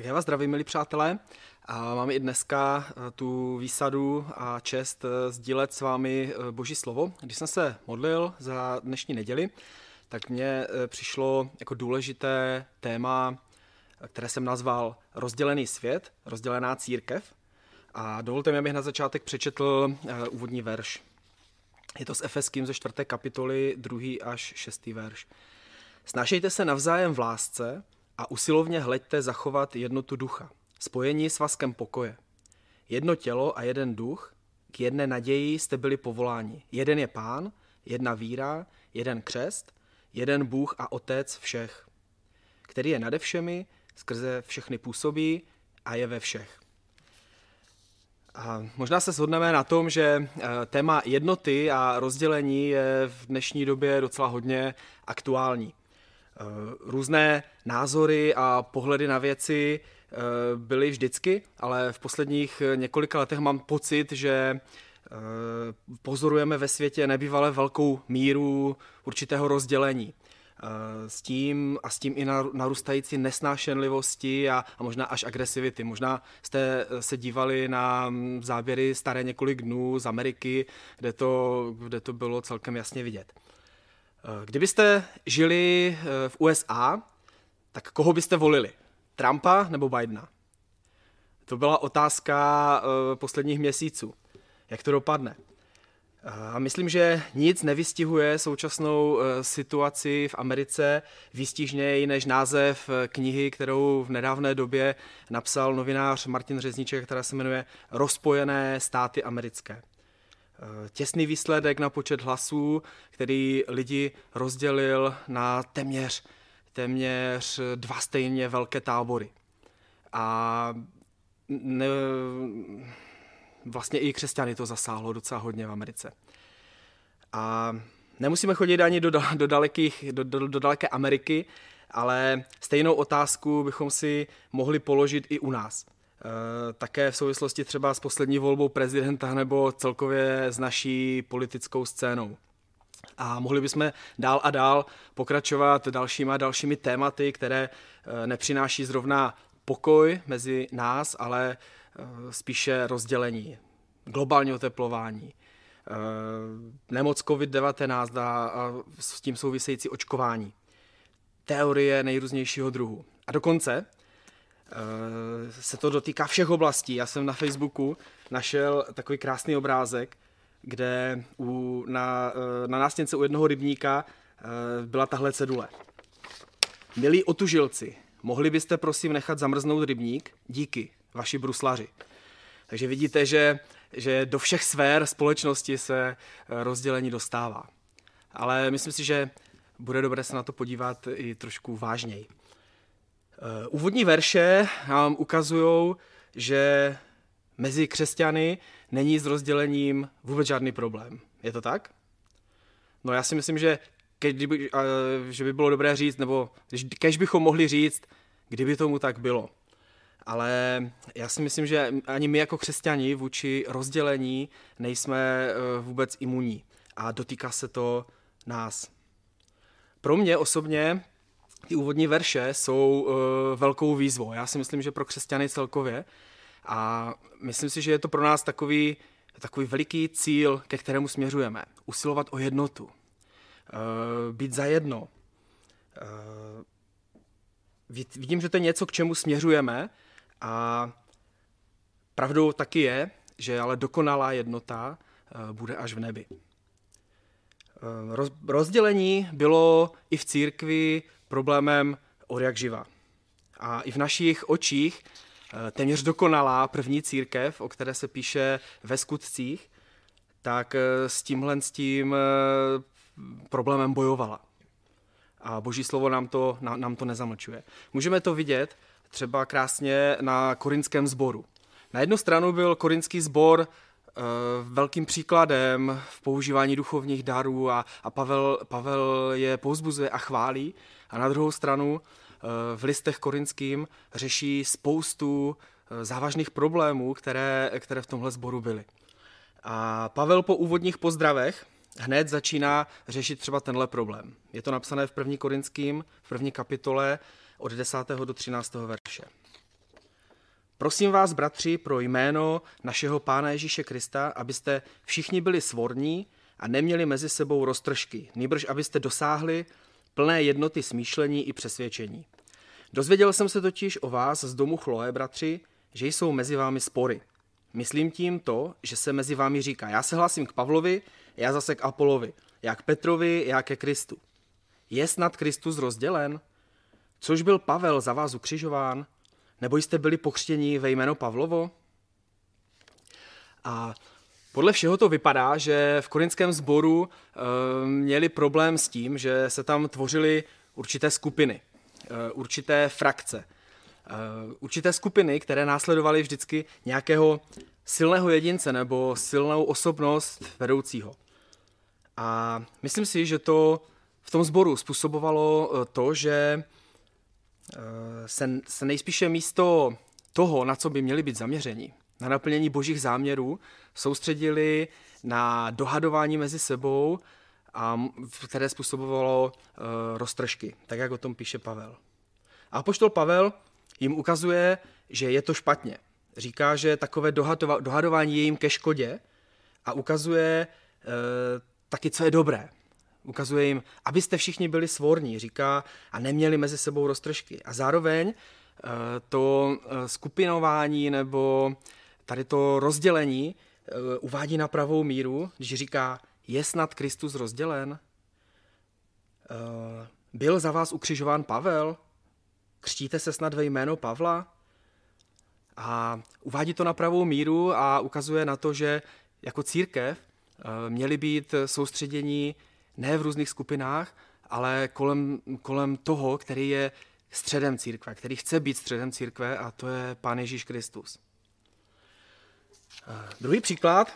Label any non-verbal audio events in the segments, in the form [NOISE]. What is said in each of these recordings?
Tak já vás zdravím, milí přátelé. A máme i dneska eh, tu výsadu a čest eh, sdílet s vámi eh, Boží slovo. Když jsem se modlil za dnešní neděli, tak mně přišlo jako důležité téma, které jsem nazval Rozdělený svět, rozdělená církev. A dovolte mi, abych na začátek přečetl úvodní verš. Je to s Efeským ze čtvrté kapitoly, druhý až šestý verš. Snažejte se navzájem v lásce, a usilovně hleďte zachovat jednotu ducha, spojení s vaskem pokoje. Jedno tělo a jeden duch, k jedné naději jste byli povoláni. Jeden je pán, jedna víra, jeden křest, jeden Bůh a Otec všech, který je nade všemi, skrze všechny působí a je ve všech. A možná se shodneme na tom, že eh, téma jednoty a rozdělení je v dnešní době docela hodně aktuální. Eh, různé názory a pohledy na věci eh, byly vždycky, ale v posledních několika letech mám pocit, že eh, pozorujeme ve světě nebývale velkou míru určitého rozdělení. S tím a s tím i narůstající nesnášenlivosti a, a možná až agresivity. Možná jste se dívali na mm, záběry staré několik dnů z Ameriky, kde to, kde to bylo celkem jasně vidět. Eh, kdybyste žili eh, v USA, tak koho byste volili? Trumpa nebo Bidena? To byla otázka eh, posledních měsíců. Jak to dopadne? A myslím, že nic nevystihuje současnou situaci v Americe výstižněji než název knihy, kterou v nedávné době napsal novinář Martin Řezníček, která se jmenuje Rozpojené státy americké. Eh, těsný výsledek na počet hlasů, který lidi rozdělil na téměř, téměř dva stejně velké tábory. A ne, vlastně i křesťany to zasáhlo docela hodně v Americe. A nemusíme chodit ani do, do, dalekých, do, do, do daleké Ameriky, ale stejnou otázku bychom si mohli položit i u nás. Eh, také v souvislosti třeba s poslední volbou prezidenta nebo celkově s naší politickou scénou. A mohli bychom dál a dál pokračovat dalšíma dalšími tématy, které eh, nepřináší zrovna pokoj mezi nás, ale eh, spíše rozdělení, globální oteplování, nemoc COVID-19 a s tím související očkování, teorie nejrůznějšího druhu. A dokonce se to dotýká všech oblastí. Já jsem na Facebooku našel takový krásný obrázek, kde u, na, eh, na nástěnce u jednoho rybníka eh, byla tahle cedule. Milí otužilci, mohli byste prosím nechat zamrznout rybník? Díky, vaši bruslaři. Takže vidíte, že, že do všech sfér společnosti se rozdělení dostává. Ale myslím si, že bude dobré se na to podívat i trošku vážněji. Eh, úvodní verše nám ukazují, že mezi křesťany není s rozdělením vůbec žádný problém. Je to tak? No já si myslím, že, kdyby, že by bylo dobré říct, nebo když bychom mohli říct, kdyby tomu tak bylo. Ale já si myslím, že ani my jako křesťani vůči rozdělení nejsme eh, vůbec imunní a dotýká se to nás. Pro mě osobně ty úvodní verše jsou uh, velkou výzvou. Já si myslím, že pro křesťany celkově. A myslím si, že je to pro nás takový, takový veliký cíl, ke kterému směřujeme. Usilovat o jednotu. Uh, být za jedno. Uh, vidím, že to je něco, k čemu směřujeme a pravdou taky je, že ale dokonalá jednota bude až v nebi. Rozdělení bylo i v církvi problémem od jak živa. A i v našich očích eh, téměř dokonalá první církev, o které se píše ve skutcích, tak eh, s tímhle s tím eh, problémem bojovala. A boží slovo nám to, nám to nezamlčuje. Můžeme to vidět třeba krásně na korinském sboru. Na jednu stranu byl korinský sbor velkým příkladem v používání duchovních darů a, a Pavel, Pavel je pouzbuzuje a chválí. A na druhou stranu eh, v listech korinským řeší spoustu eh, závažných problémů, které, které v tomhle sboru byly. A Pavel po úvodních pozdravech hned začíná řešit třeba tenhle problém. Je to napsané v první korinským, v první kapitole od 10. do 13. verše. Prosím vás, bratři, pro jméno našeho Pána Ježíše Krista, abyste všichni byli svorní a neměli mezi sebou roztržky, nýbrž abyste dosáhli plné jednoty smýšlení i přesvědčení. Dozvěděl jsem se totiž o vás z domu Chloe, bratři, že jsou mezi vámi spory. Myslím tím to, že se mezi vámi říká, já se hlásím k Pavlovi, já zase k Apolovi, já k Petrovi, já ke Kristu. Je snad Kristus rozdělen? Což byl Pavel za vás ukřižován? Nebo jste byli pokřtěni ve jméno Pavlovo? A podle všeho to vypadá, že v korinském sboru e, měli problém s tím, že se tam tvořily určité skupiny, e, určité frakce, e, určité skupiny, které následovaly vždycky nějakého silného jedince nebo silnou osobnost vedoucího. A myslím si, že to v tom sboru způsobovalo to, že se, se nejspíše místo toho, na co by měli být zaměření, na naplnění božích záměrů, soustředili na dohadování mezi sebou, a které způsobovalo uh, roztržky, tak jak o tom píše Pavel. A poštol Pavel jim ukazuje, že je to špatně. Říká, že takové dohadování je jim ke škodě a ukazuje uh, taky, co je dobré. Ukazuje jim, abyste všichni byli svorní, říká, a neměli mezi sebou roztržky. A zároveň uh, to skupinování nebo tady to rozdělení Eh, uvádí na pravou míru, když říká, je snad Kristus rozdělen? Eh, byl za vás ukřižován Pavel? Křtíte se snad ve jméno Pavla? A uvádí to na pravou míru a ukazuje na to, že jako církev eh, měli být soustředění ne v různých skupinách, ale kolem, kolem toho, který je středem církve, který chce být středem církve a to je Pán Ježíš Kristus. Druhý příklad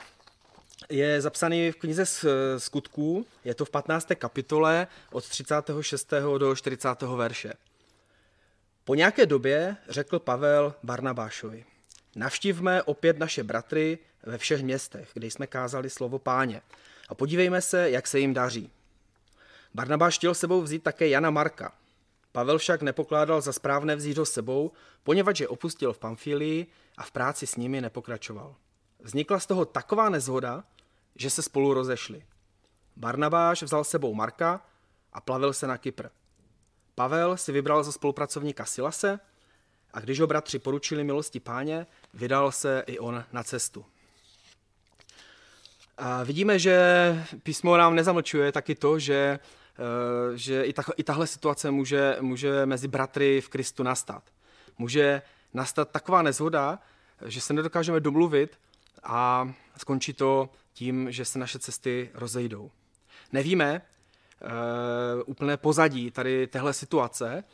je zapsaný v knize skutků, je to v 15. kapitole od 36. do 40. verše. Po nějaké době řekl Pavel Barnabášovi, navštívme opět naše bratry ve všech městech, kde jsme kázali slovo páně a podívejme se, jak se jim daří. Barnabáš chtěl sebou vzít také Jana Marka. Pavel však nepokládal za správné vzít ho sebou, poněvadž je opustil v Pamfilii a v práci s nimi nepokračoval. Vznikla z toho taková nezhoda, že se spolu rozešli. Barnabáš vzal sebou Marka a plavil se na Kypr. Pavel si vybral za spolupracovníka Silase a když ho bratři poručili milosti páně, vydal se i on na cestu. A vidíme, že písmo nám nezamlčuje taky to, že, eh, že i, ta, i tahle situace může, může mezi bratry v Kristu nastat. Může nastat taková nezhoda, že se nedokážeme domluvit a skončí to tím, že se naše cesty rozejdou. Nevíme uh, úplné pozadí tady téhle situace,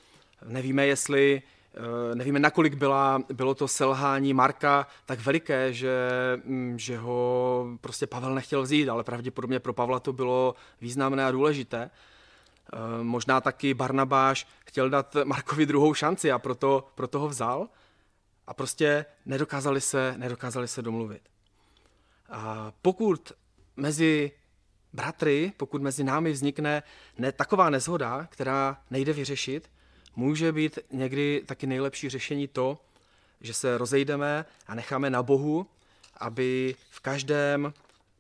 nevíme, jestli uh, nevíme, nakolik byla, bylo to selhání Marka tak veliké, že, um, že ho prostě Pavel nechtěl vzít, ale pravděpodobně pro Pavla to bylo významné a důležité. Uh, možná taky Barnabáš chtěl dát Markovi druhou šanci a proto, proto ho vzal a prostě nedokázali se, nedokázali se domluvit. A pokud mezi bratry, pokud mezi námi vznikne ne, taková nezhoda, která nejde vyřešit, může být někdy taky nejlepší řešení to, že se rozejdeme a necháme na Bohu, aby v každém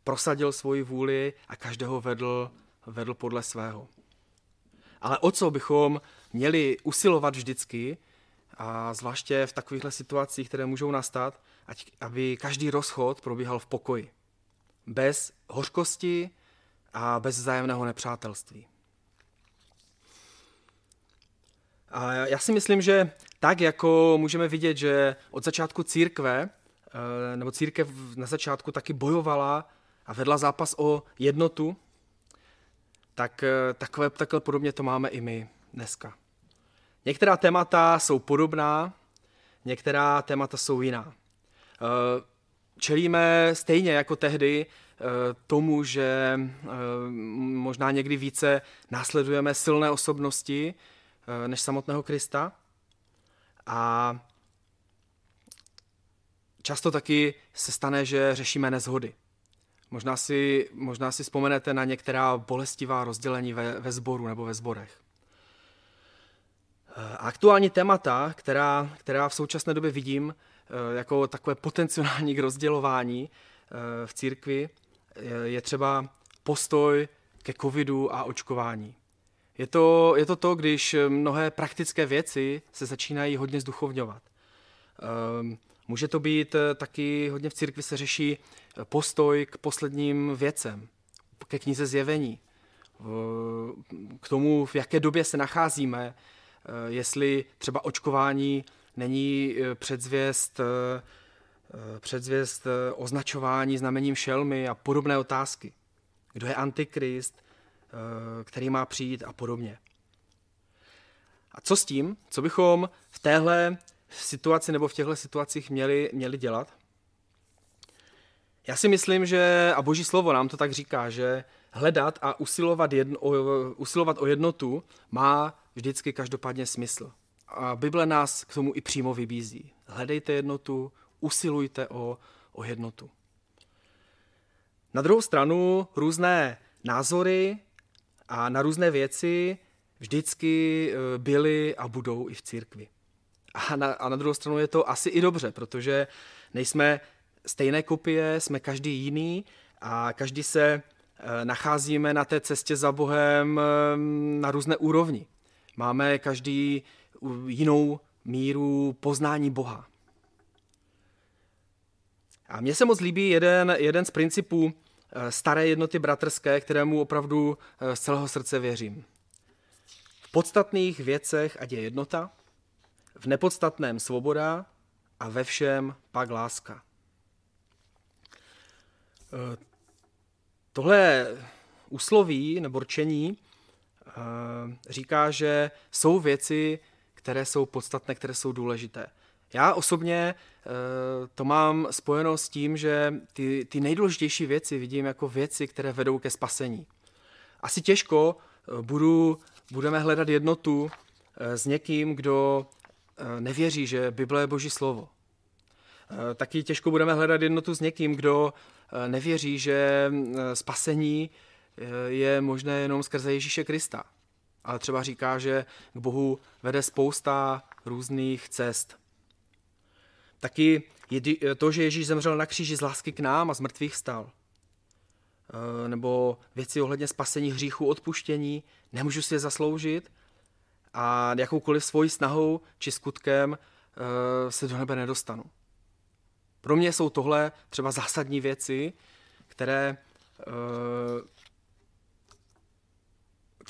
prosadil svoji vůli a každého vedl, vedl podle svého. Ale o co bychom měli usilovat vždycky, a zvláště v takovýchhle situacích, které můžou nastat, ať, aby každý rozchod probíhal v pokoji. Bez hořkosti a bez vzájemného nepřátelství. A já si myslím, že tak, jako můžeme vidět, že od začátku církve, eh, nebo církev na začátku taky bojovala a vedla zápas o jednotu, tak eh, takové, takhle podobně to máme i my dneska. Některá témata jsou podobná, některá témata jsou jiná. Eh, čelíme stejně jako tehdy eh, tomu, že eh, možná někdy více následujeme silné osobnosti než samotného Krista. A často taky se stane, že řešíme nezhody. Možná si, možná si vzpomenete na některá bolestivá rozdělení ve, ve sboru nebo ve sborech. Aktuální témata, která, která v současné době vidím, jako takové potenciální k rozdělování v církvi, je třeba postoj ke covidu a očkování. Je to, je to to, když mnohé praktické věci se začínají hodně zduchovňovat. Um, může to být eh, taky, hodně v církvi se řeší eh, postoj k posledním věcem, ke knize zjevení, k tomu, v jaké době se nacházíme, eh, jestli třeba očkování není předzvěst, předzvěst označování znamením šelmy a podobné otázky. Kdo je antikrist, který má přijít a podobně. A co s tím? Co bychom v téhle situaci nebo v těchto situacích měli, měli dělat? Já si myslím, že, a boží slovo nám to tak říká, že hledat a usilovat, jedno, o, usilovat o jednotu má vždycky každopádně smysl. A Bible nás k tomu i přímo vybízí. Hledejte jednotu, usilujte o, o jednotu. Na druhou stranu různé názory a na různé věci vždycky eh, byly a budou i v církvi. A na, a na druhou stranu je to asi i dobře, protože nejsme stejné kopie, jsme každý jiný a každý se eh, nacházíme na té cestě za Bohem eh, na různé úrovni. Máme každý jinou míru poznání Boha. A mně se moc líbí jeden, jeden z principů eh, staré jednoty bratrské, kterému opravdu z celého srdce věřím. V podstatných věcech, ať je jednota, v nepodstatném svoboda a ve všem pak láska. Eh, tohle úsloví nebo rčení eh, říká, že jsou věci, které jsou podstatné, které jsou důležité. Já osobně eh, to mám spojeno s tím, že ty, ty nejdůležitější věci vidím jako věci, které vedou ke spasení. Asi těžko budu, budeme hledat jednotu s někým, kdo Eh, nevěří, že Bible je boží slovo. Eh, taky těžko budeme hledat jednotu s někým, kdo eh, nevěří, že spasení je možné jenom skrze Ježíše Krista. Ale třeba říká, že k Bohu vede spousta různých cest. Taky to, že Ježíš zemřel na kříži z lásky k nám a z mrtvých stal. Nebo věci ohledně spasení hříchu, odpuštění, nemůžu si je zasloužit, a jakoukoliv svojí snahou či skutkem se do nebe nedostanu. Pro mě jsou tohle třeba zásadní věci, které,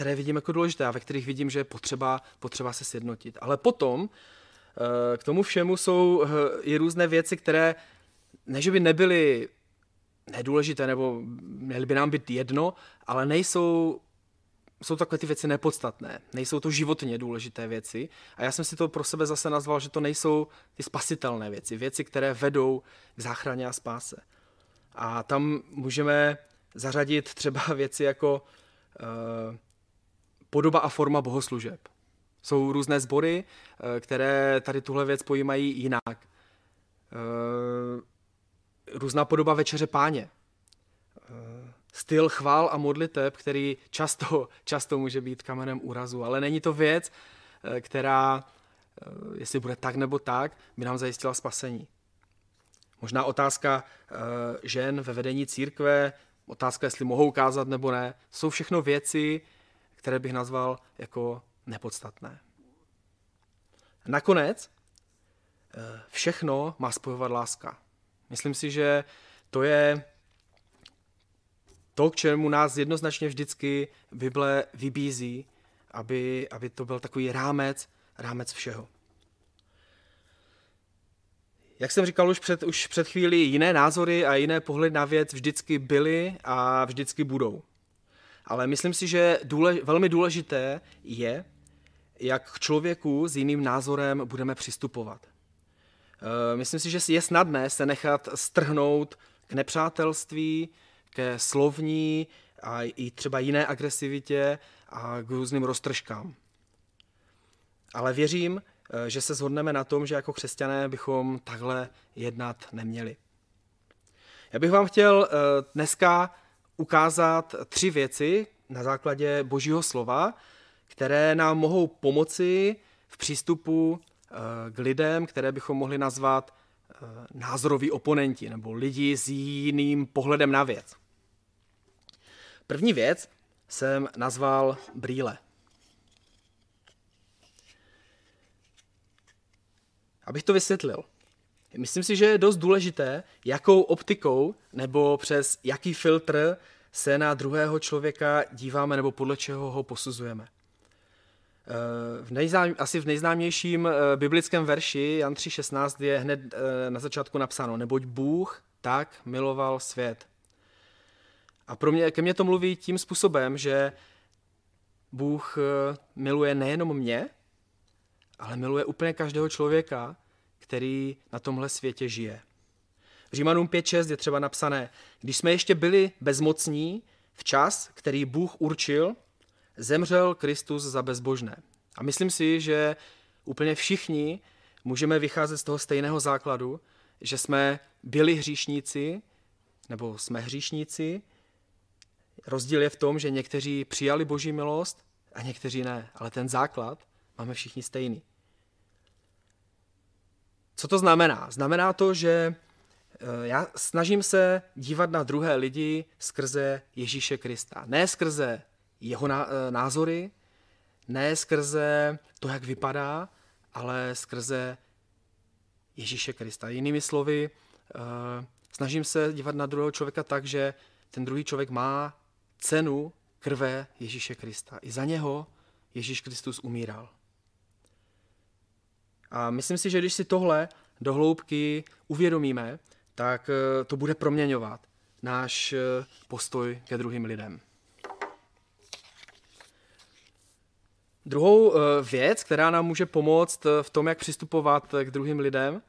které vidím jako důležité a ve kterých vidím, že je potřeba, potřeba se sjednotit. Ale potom uh, k tomu všemu jsou i různé věci, které ne, že by nebyly nedůležité nebo měly by nám být jedno, ale nejsou jsou takové ty věci nepodstatné. Nejsou to životně důležité věci. A já jsem si to pro sebe zase nazval, že to nejsou ty spasitelné věci. Věci, které vedou k záchraně a spáse. A tam můžeme zařadit třeba [LAUGHS] věci jako uh, podoba a forma bohoslužeb. Jsou různé sbory, uh, které tady tuhle věc pojímají jinak. Uh, různá podoba večeře páně styl chvál a modliteb, který často, [LAUGHS] často může být kamenem úrazu, ale není to věc, eh, která, eh, jestli bude tak nebo tak, by nám zajistila spasení. Možná otázka eh, žen ve vedení církve, otázka, jestli mohou kázat nebo ne, jsou všechno věci, které bych nazval jako nepodstatné. Nakonec všechno má spojovat láska. Myslím si, že to je to, k čemu nás jednoznačně vždycky Bible vybízí, aby, aby to byl takový rámec, rámec všeho. Jak jsem říkal už před, už před chvíli, jiné názory a jiné pohledy na věc vždycky byly a vždycky budou. Ale myslím si, že důlež, velmi důležité je, jak k člověku s jiným názorem budeme přistupovat. E, myslím si, že je snadné se nechat strhnout k nepřátelství, ke slovní a i třeba jiné agresivitě a k různým roztržkám. Ale věřím, eh, že se shodneme na tom, že jako křesťané bychom takhle jednat neměli. Já bych vám chtěl eh, dneska ukázat tři věci na základě Božího slova, které nám mohou pomoci v přístupu eh, k lidem, které bychom mohli nazvat názoroví oponenti nebo lidi s jiným pohledem na věc. První věc jsem nazval brýle. Abych to vysvětlil. Myslím si, že je dost důležité, jakou optikou nebo přes jaký filtr se na druhého člověka díváme nebo podle čeho ho posuzujeme. Eh, v nejznám, asi v nejznámějším eh, biblickém verši Jan 3.16 je hned eh, na začátku napsáno, neboť Bůh tak miloval svět. A pro mě, ke mně to mluví tím způsobem, že Bůh miluje nejenom mě, ale miluje úplně každého člověka, který na tomhle světě žije. V Římanům 5.6 je třeba napsané, když jsme ještě byli bezmocní, v čas, který Bůh určil, zemřel Kristus za bezbožné. A myslím si, že úplně všichni můžeme vycházet z toho stejného základu, že jsme byli hříšníci, nebo jsme hříšníci. Rozdíl je v tom, že někteří přijali boží milost a někteří ne, ale ten základ máme všichni stejný. Co to znamená? Znamená to, že eh, já snažím se dívat na druhé lidi skrze Ježíše Krista. Ne skrze jeho eh, názory, ne skrze to, jak vypadá, ale skrze Ježíše Krista. Jinými slovy, eh, snažím se dívat na druhého člověka tak, že ten druhý člověk má cenu krve Ježíše Krista. I za něho Ježíš Kristus umíral. A myslím si, že když si tohle do hloubky uvědomíme, tak eh, to bude proměňovat náš postoj ke druhým lidem. Druhou eh, věc, která nám může pomoct eh, v tom, jak přistupovat eh, k druhým lidem,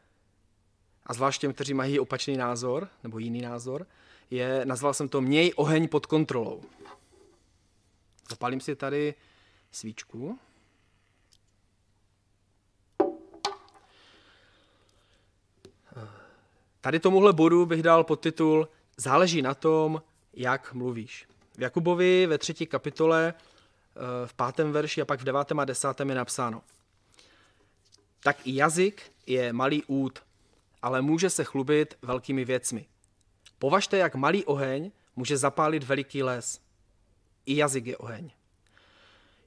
a zvlášť těm, kteří mají opačný názor nebo jiný názor, je, nazval jsem to měj oheň pod kontrolou. Zapálím si tady svíčku. Tady tomuhle bodu bych dal podtitul Záleží na tom, jak mluvíš. V Jakubovi ve třetí kapitole Eh, v pátém verši a pak v devátém a desátém je napsáno. Tak i jazyk je malý út, ale může se chlubit velkými věcmi. Považte, jak malý oheň může zapálit veliký les. I jazyk je oheň.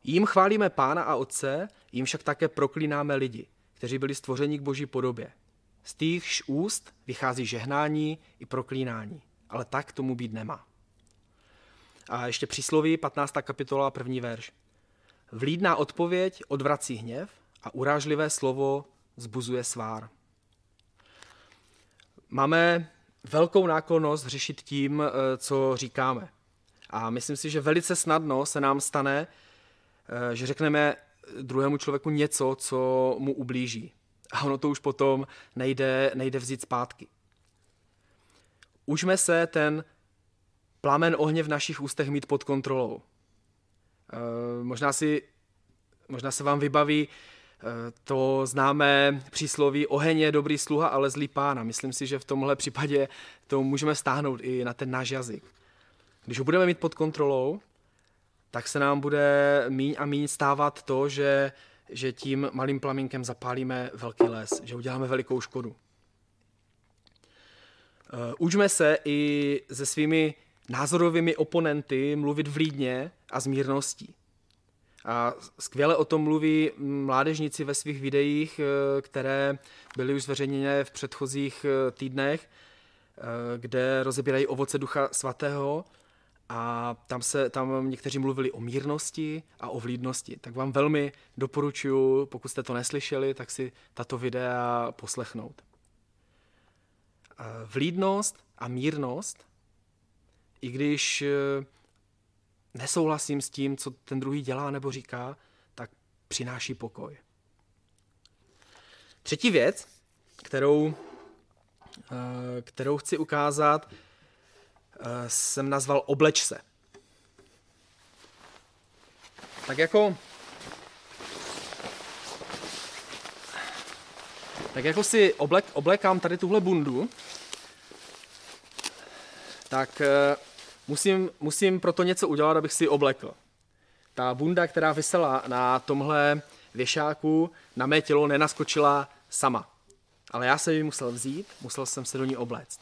Jím chválíme Pána a Otce, jím však také proklínáme lidi, kteří byli stvořeni k boží podobě. Z týchž úst vychází žehnání i proklínání, ale tak tomu být nemá. A ještě přísloví, 15. kapitola, první verš. Vlídná odpověď odvrací hněv a urážlivé slovo zbuzuje svár. Máme velkou náklonnost řešit tím, eh, co říkáme. A myslím si, že velice snadno se nám stane, eh, že řekneme druhému člověku něco, co mu ublíží. A ono to už potom nejde, nejde vzít zpátky. Užme se ten plamen ohně v našich ústech mít pod kontrolou. E, možná, si, možná se vám vybaví e, to známé přísloví oheň je dobrý sluha, ale zlý pána. Myslím si, že v tomhle případě to můžeme stáhnout i na ten náš jazyk. Když ho budeme mít pod kontrolou, tak se nám bude míň a míň stávat to, že, že tím malým plamínkem zapálíme velký les, že uděláme velikou škodu. E, učme se i se svými názorovými oponenty mluvit vlídně a s mírností. A skvěle o tom mluví mládežníci ve svých videích, eh, které byly už zveřejněné v předchozích eh, týdnech, eh, kde rozebírají ovoce Ducha Svatého a tam, se, tam někteří mluvili o mírnosti a o vlídnosti. Tak vám velmi doporučuji, pokud jste to neslyšeli, tak si tato videa poslechnout. Vlídnost a mírnost i když eh, nesouhlasím s tím, co ten druhý dělá nebo říká, tak přináší pokoj. Třetí věc, kterou, eh, kterou chci ukázat, eh, jsem nazval obleč se. Tak jako tak jako si oblek, oblekám tady tuhle bundu, tak musím, musím proto něco udělat, abych si oblekl. Ta bunda, která vysela na tomhle věšáku, na mé tělo nenaskočila sama. ale já jsem ji musel vzít, musel jsem se do ní obléct.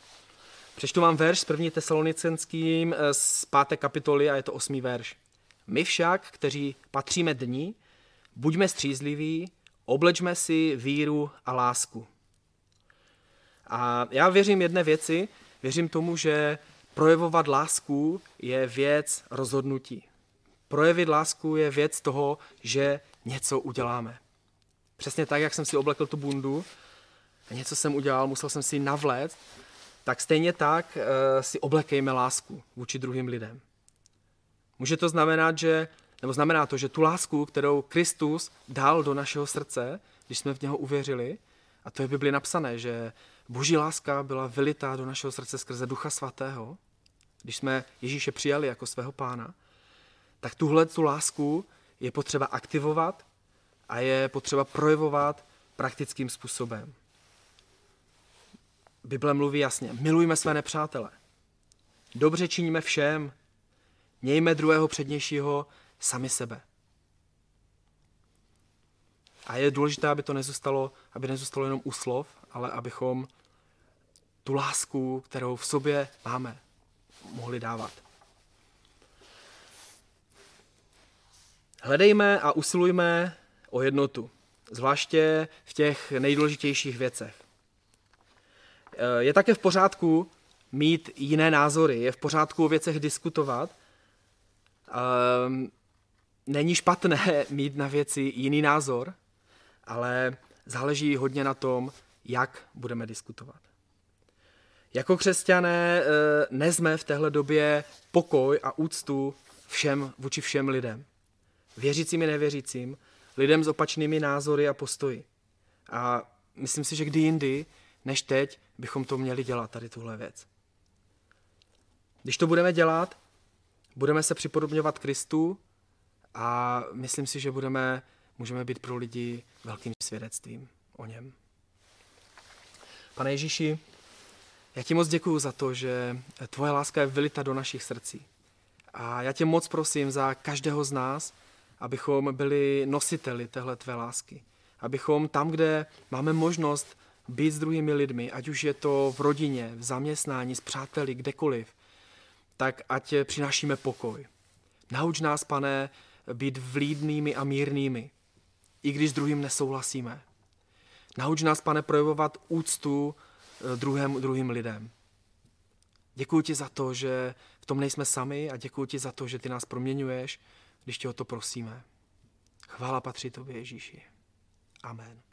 Přečtu vám verš z 1. tesalonicenským eh, z 5. kapitoly a je to 8. verš. My však, kteří patříme dní, buďme střízliví, oblečme si víru a lásku. A já věřím jedné věci, věřím tomu, že projevovat lásku je věc rozhodnutí. Projevit lásku je věc toho, že něco uděláme. Přesně tak, jak jsem si oblekl tu bundu, a něco jsem udělal, musel jsem si navléct, tak stejně tak uh, si oblekejme lásku vůči druhým lidem. Může to znamenat, že, nebo znamená to, že tu lásku, kterou Kristus dal do našeho srdce, když jsme v něho uvěřili, a to je v Bibli napsané, že boží láska byla vylitá do našeho srdce skrze Ducha Svatého, když jsme Ježíše přijali jako svého pána, tak tuhle tu lásku je potřeba aktivovat a je potřeba projevovat praktickým způsobem. Bible mluví jasně, milujme své nepřátele. Dobře činíme všem, mějme druhého přednějšího sami sebe. A je důležité, aby to nezůstalo, aby nezůstalo jenom u slov, ale abychom tu lásku, kterou v sobě máme, mohli dávat. Hledejme a usilujme o jednotu, zvláště v těch nejdůležitějších věcech. Je také v pořádku mít jiné názory, je v pořádku o věcech diskutovat. Ehm, není špatné [LAUGHS] mít na věci jiný názor, ale záleží hodně na tom, jak budeme diskutovat. Jako křesťané eh, nezme v téhle době pokoj a úctu všem, vůči všem lidem. Věřícím i nevěřícím, lidem s opačnými názory a postoji. A myslím si, že kdy jindy, než teď, bychom to měli dělat, tady tuhle věc. Když to budeme dělat, budeme se připodobňovat Kristu a myslím si, že budeme, můžeme být pro lidi velkým svědectvím o něm. Pane Ježíši, já ti moc děkuji za to, že tvoje láska je vylita do našich srdcí. A já tě moc prosím za každého z nás, abychom byli nositeli téhle tvé lásky. Abychom tam, kde máme možnost být s druhými lidmi, ať už je to v rodině, v zaměstnání, s přáteli, kdekoliv, tak ať přinášíme pokoj. Nauč nás, pane, být vlídnými a mírnými, i když s druhým nesouhlasíme. Nauč nás, pane, projevovat úctu eh, druhým, druhým lidem. Děkuji ti za to, že v tom nejsme sami a děkuji ti za to, že ty nás proměňuješ, když tě o to prosíme. Chvála patří tobě, Ježíši. Amen.